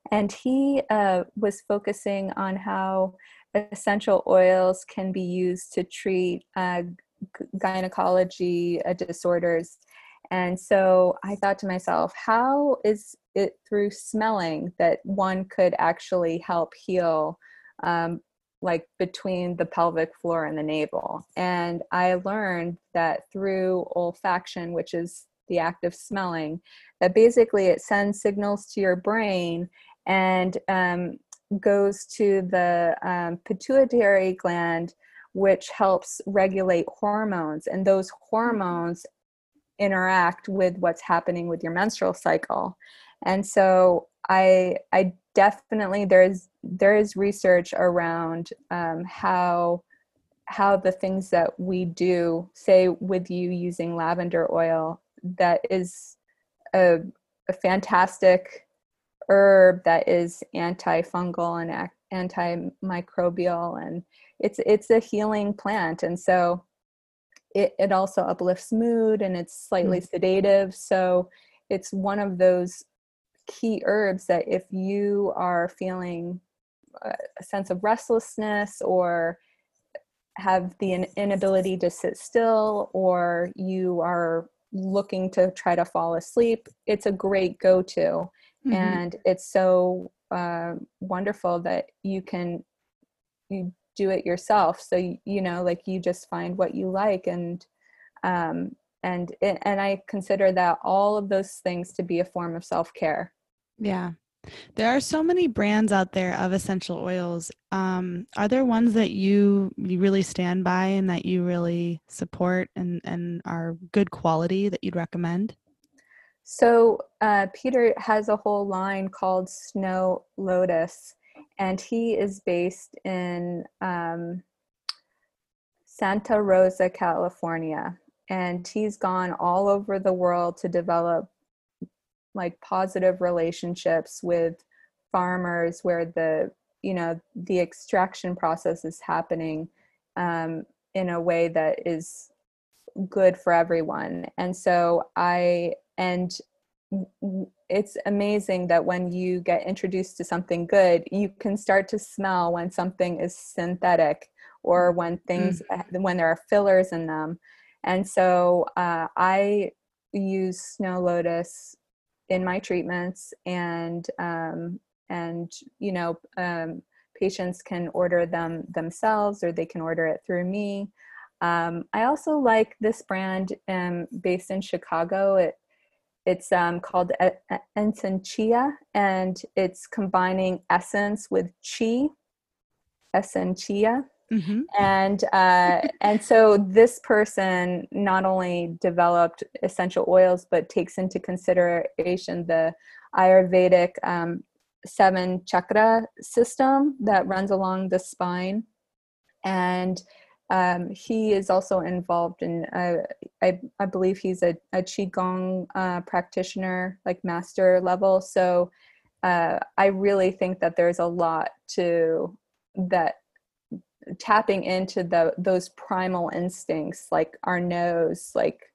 And he uh, was focusing on how essential oils can be used to treat uh, gynecology uh, disorders. And so I thought to myself, how is it through smelling that one could actually help heal um, like between the pelvic floor and the navel. And I learned that through olfaction, which is the act of smelling, that basically it sends signals to your brain and um, goes to the um, pituitary gland, which helps regulate hormones. And those hormones interact with what's happening with your menstrual cycle. And so I I definitely there's there is research around um, how how the things that we do say with you using lavender oil that is a, a fantastic herb that is antifungal and antimicrobial and it's it's a healing plant and so it, it also uplifts mood and it's slightly mm. sedative so it's one of those key herbs that if you are feeling a sense of restlessness or have the inability to sit still or you are looking to try to fall asleep it's a great go-to. Mm-hmm. and it's so uh, wonderful that you can you do it yourself. So you, you know like you just find what you like and um and it, and i consider that all of those things to be a form of self-care yeah. There are so many brands out there of essential oils. Um, are there ones that you you really stand by and that you really support and, and are good quality that you'd recommend? So uh, Peter has a whole line called Snow Lotus, and he is based in um, Santa Rosa, California. And he's gone all over the world to develop like positive relationships with farmers where the you know the extraction process is happening um, in a way that is good for everyone and so i and it's amazing that when you get introduced to something good you can start to smell when something is synthetic or when things mm. when there are fillers in them and so uh, i use snow lotus in my treatments and um, and you know um, patients can order them themselves or they can order it through me um, i also like this brand um, based in chicago it it's um, called Essentia, and it's combining essence with chi, Essentia. Mm-hmm. And uh, and so this person not only developed essential oils, but takes into consideration the Ayurvedic um, seven chakra system that runs along the spine. And um, he is also involved in, uh, I, I believe he's a, a Qigong uh, practitioner, like master level. So uh, I really think that there's a lot to that tapping into the those primal instincts like our nose like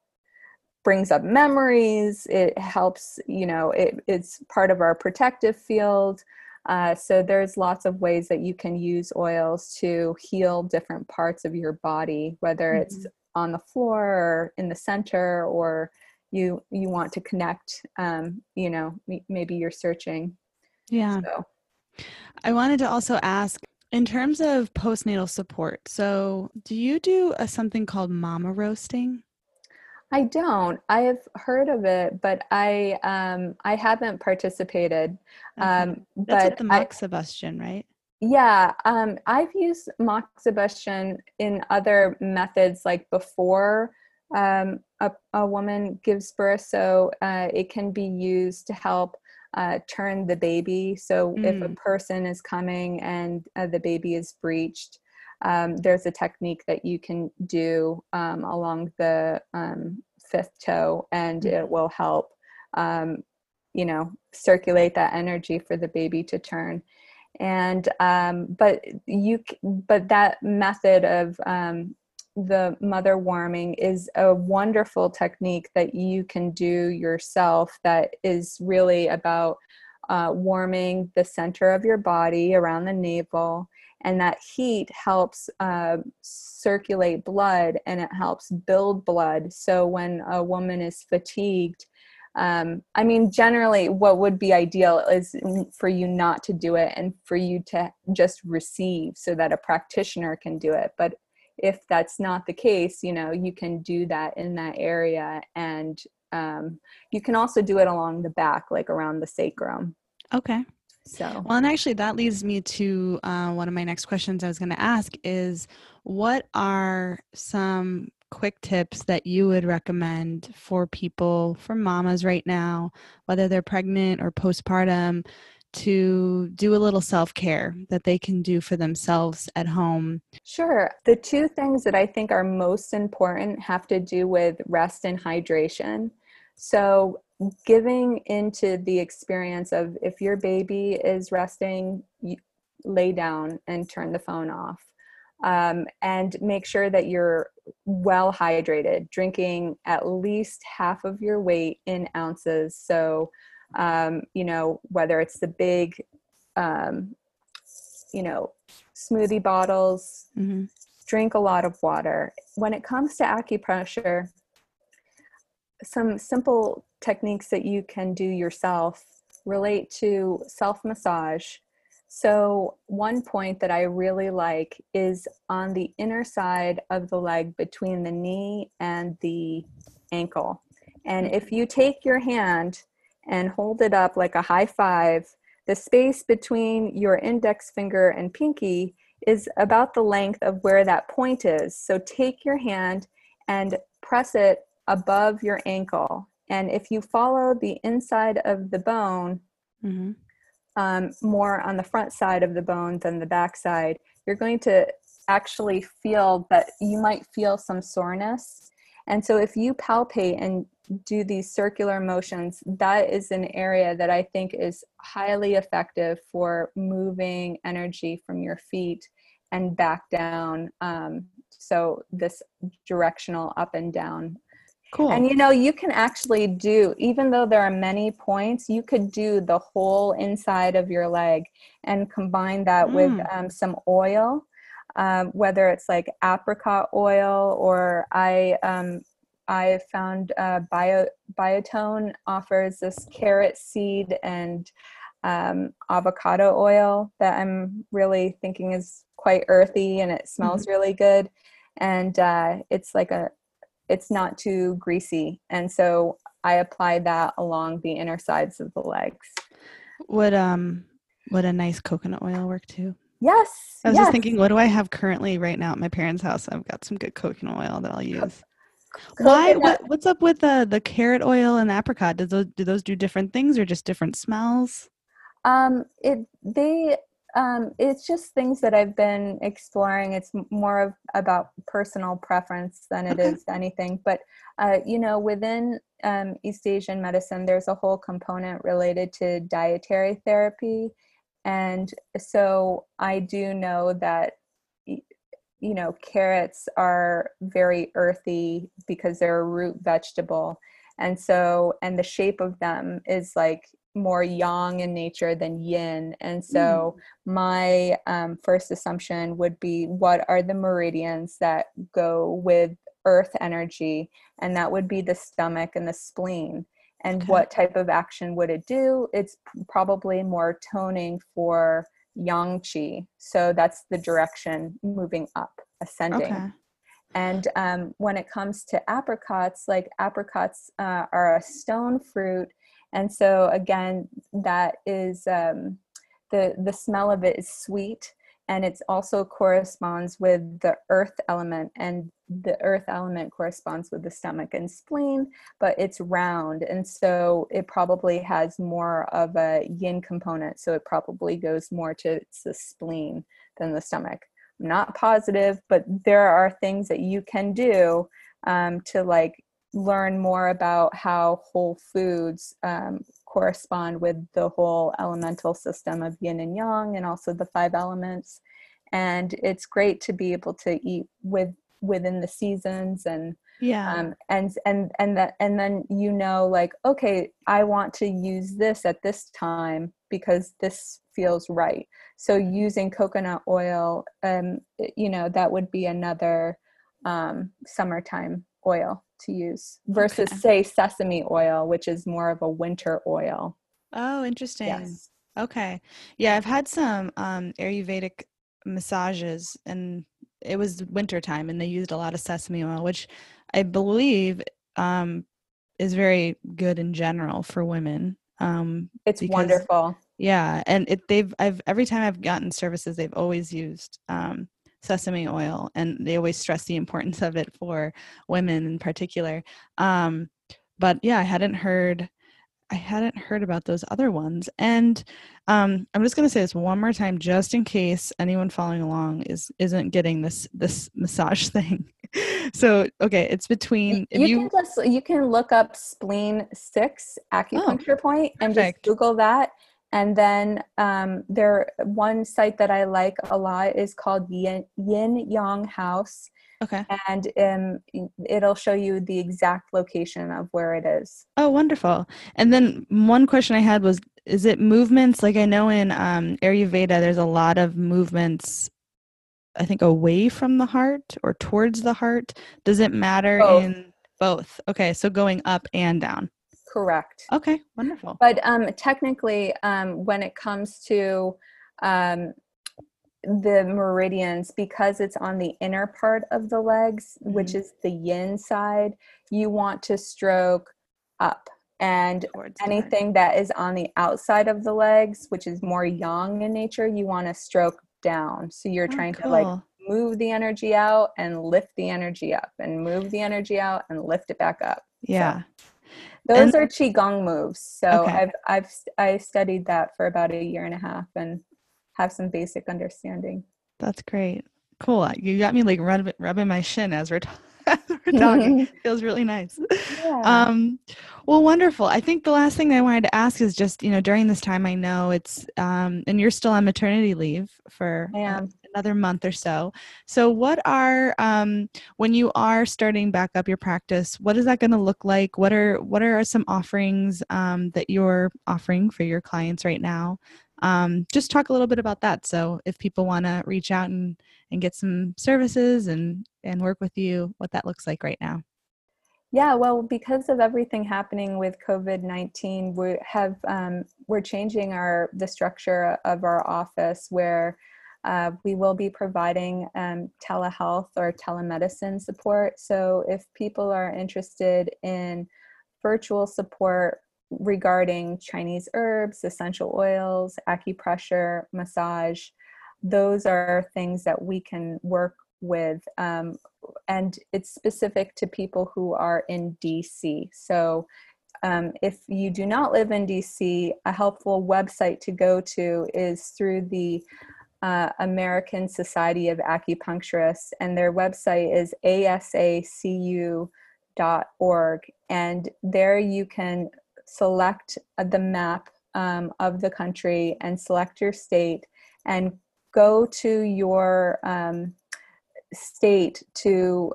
brings up memories it helps you know it, it's part of our protective field uh, so there's lots of ways that you can use oils to heal different parts of your body whether mm-hmm. it's on the floor or in the center or you you want to connect um, you know maybe you're searching yeah so. i wanted to also ask in terms of postnatal support, so do you do a, something called mama roasting? I don't. I have heard of it, but I um I haven't participated. Okay. Um That's but the moxibustion, right? yeah, um I've used moxibustion in other methods like before um a, a woman gives birth so uh, it can be used to help uh, turn the baby. So if a Mm. person is coming and uh, the baby is breached, um, there's a technique that you can do um, along the um, fifth toe, and Mhm. it will help, um, you know, circulate that energy for the baby to turn. And um, but you, but that method of um, the mother warming is a wonderful technique that you can do yourself. That is really about uh, warming the center of your body around the navel and that heat helps uh, circulate blood and it helps build blood so when a woman is fatigued um, i mean generally what would be ideal is for you not to do it and for you to just receive so that a practitioner can do it but if that's not the case you know you can do that in that area and um, you can also do it along the back like around the sacrum Okay. so Well, and actually, that leads me to uh, one of my next questions I was going to ask is what are some quick tips that you would recommend for people, for mamas right now, whether they're pregnant or postpartum, to do a little self care that they can do for themselves at home? Sure. The two things that I think are most important have to do with rest and hydration. So, giving into the experience of if your baby is resting, lay down and turn the phone off. Um, and make sure that you're well hydrated, drinking at least half of your weight in ounces. So, um, you know, whether it's the big, um, you know, smoothie bottles, hmm drink a lot of water. When it comes to acupressure, some simple techniques that you can do yourself relate to self massage. So, one point that I really like is on the inner side of the leg between the knee and the ankle. And if you take your hand and hold it up like a high five, the space between your index finger and pinky is about the length of where that point is. So take your hand and press it above your ankle. And if you follow the inside of the bone, hmm um, more on the front side of the bone than the back side, you're going to actually feel that you might feel some soreness. And so if you palpate and do these circular motions, that is an area that I think is highly effective for moving energy from your feet and back down. Um, so this directional up and down Cool. and you know, you can actually do, even though there are many points, you could do the whole inside of your leg and combine that with Mm. um, some oil, um, whether it's like apricot oil or I. Um, I found uh, Bio Biotone offers this carrot seed and um, avocado oil that I'm really thinking is quite earthy and it smells really good. And uh, it's like a it's not too greasy and so i apply that along the inner sides of the legs would um would a nice coconut oil work too? yes I was yes. just thinking, what do I have currently right now at my parents' house? I've got some good coconut oil that I'll use. Why? What, what's up with the the carrot oil and apricot? Does those do those do different things or just different smells? um it they um it's just things that i've been exploring it's more of about personal preference than it is anything but uh you know within um east asian medicine there's a whole component related to dietary therapy and so i do know that you know carrots are very earthy because they're a root vegetable. And so and the shape of them is like more yang in nature than yin. And so my um, first assumption would be what are the meridians that go with earth energy? And that would be the stomach and the spleen. And Okay. what type of action would it do? It's probably more toning for yang qi so that's the direction moving up ascending. Okay. And um, when it comes to apricots, like apricots uh, are a stone fruit, and so again, that is um, the the smell of it is sweet, and it also corresponds with the earth element, and the earth element corresponds with the stomach and spleen, but it's round, and so it probably has more of a yin component. So it probably goes more to the spleen than the stomach. Not positive, but there are things that you can do um, to like learn more about how whole foods um, correspond with the whole elemental system of yin and yang and also the five elements and it's great to be able to eat with within the seasons and yeah. um, and and and that and then you know like okay i want to use this at this time because this feels right. So using coconut oil um you know that would be another um summertime oil to use versus okay. say sesame oil which is more of a winter oil. Oh interesting. Yes. okay. Yeah i've had some um ayurvedic massages and it was wintertime and they used a lot of sesame oil which i believe um is very good in general for women um it's because, wonderful. Yeah and it they've i've every time i've gotten services they've always used um sesame oil and they always stress the importance of it for women in particular. Um, but yeah i hadn't heard i hadn't heard about those other ones and um, i'm just going to say this one more time just in case anyone following along is isn't getting this this massage thing so okay it's between you, you, can just you can look up spleen six acupuncture oh, point and perfect. just google that and then um, there one site that I like a lot is called Yin, Yin Yang House. Okay. And um, it'll show you the exact location of where it is. Oh, wonderful. And then one question I had was is it movements? Like I know in um, Ayurveda, there's a lot of movements, I think, away from the heart or towards the heart. Does it matter both. in both? Okay. So going up and down. Correct. Okay, wonderful. But um, technically, um, when it comes to um, the meridians, because it's on the inner part of the legs, mm-hmm. which is the yin side, you want to stroke up. And Towards anything that is on the outside of the legs, which is more yang in nature, you want to stroke down. So you're oh, trying cool. to like move the energy out and lift the energy up and move the energy out and lift it back up. Yeah. So those and, are qigong moves. So okay. I've I've I studied that for about a year and a half and have some basic understanding. That's great. Cool. You got me like rubbing, rubbing my shin as we're, t- as we're talking. Feels really nice. Yeah. Um, well, wonderful. I think the last thing I wanted to ask is just, you know, during this time, I know it's, um, and you're still on maternity leave for uh, another month or so. So, what are um, when you are starting back up your practice? What is that going to look like? What are what are some offerings um, that you're offering for your clients right now? Um, just talk a little bit about that. So, if people want to reach out and and get some services and and work with you, what that looks like right now. Yeah, well, because of everything happening with COVID nineteen, we have um, we're changing our the structure of our office where uh, we will be providing um, telehealth or telemedicine support. So if people are interested in virtual support regarding Chinese herbs, essential oils, acupressure, massage, those are things that we can work with. Um, and it's specific to people who are in DC. So um, if you do not live in DC, a helpful website to go to is through the uh, American Society of Acupuncturists, and their website is asacu.org. And there you can select the map um, of the country and select your state and go to your um, state to,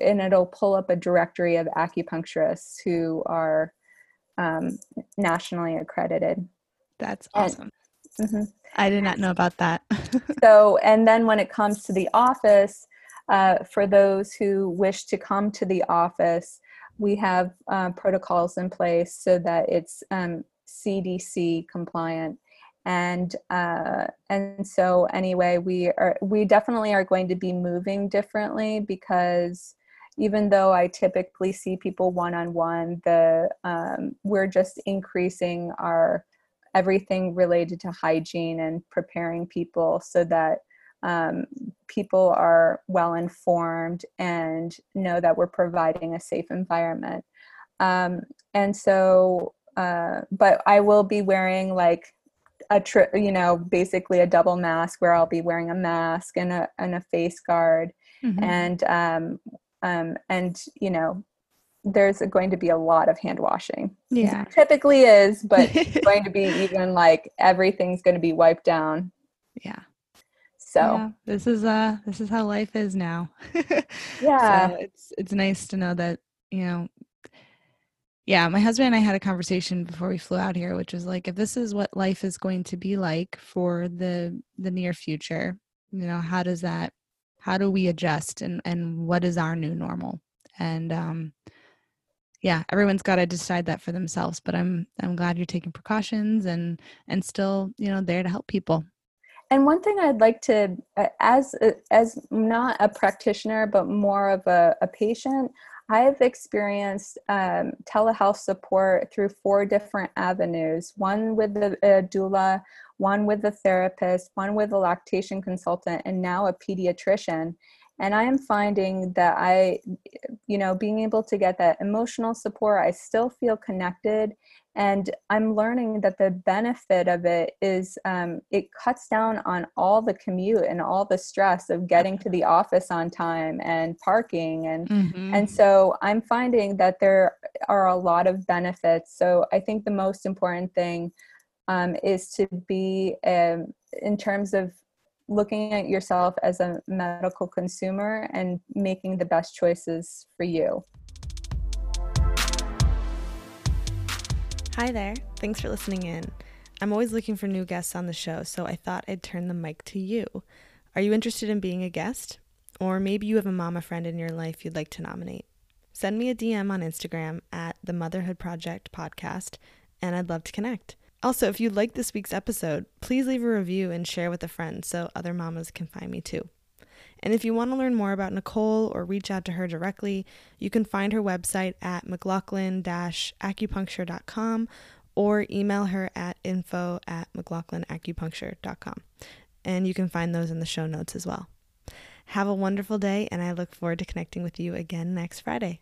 and it'll pull up a directory of acupuncturists who are um, nationally accredited. That's awesome. And, mm-hmm. I did not know about that. so, and then when it comes to the office, uh, for those who wish to come to the office, we have uh, protocols in place so that it's um, CDC compliant. and uh, and so anyway we are we definitely are going to be moving differently because even though i typically see people one-on-one the um, we're just increasing our everything related to hygiene and preparing people so that um, people are well informed and know that we're providing a safe environment um, and so uh, but i will be wearing like a tri- you know basically a double mask where I'll be wearing a mask and a and a face guard mm-hmm. and um um and you know there's going to be a lot of hand washing. Yeah. typically is, but it's going to be even like everything's going to be wiped down. Yeah. So yeah, this is uh this is how life is now. yeah. So it's it's nice to know that, you know, yeah, my husband and I had a conversation before we flew out here, which was like, if this is what life is going to be like for the the near future, you know, how does that, how do we adjust, and and what is our new normal? And um, yeah, everyone's got to decide that for themselves. But I'm I'm glad you're taking precautions and and still, you know, there to help people. And one thing I'd like to, uh, as uh, as not a practitioner, but more of a, a patient, I've experienced um, telehealth support through four different avenues one with the doula, one with the therapist, one with a lactation consultant, and now a pediatrician. And I am finding that I, you know, being able to get that emotional support, I still feel connected and i'm learning that the benefit of it is um, it cuts down on all the commute and all the stress of getting to the office on time and parking and mm-hmm. and so i'm finding that there are a lot of benefits. So i think the most important thing um, is to be um, in terms of looking at yourself as a medical consumer and making the best choices for you Hi there. Thanks for listening in. I'm always looking for new guests on the show, so I thought I'd turn the mic to you. Are you interested in being a guest? Or maybe you have a mama friend in your life you'd like to nominate. Send me a DM on Instagram at the Motherhood Project Podcast, and I'd love to connect. Also, if you like this week's episode, please leave a review and share with a friend so other mamas can find me too. And if you want to learn more about Nicole or reach out to her directly, you can find her website at mclaughlin-acupuncture.com or email her at info at mclaughlinAcupuncture.com. And you can find those in the show notes as well. Have a wonderful day, and I look forward to connecting with you again next Friday.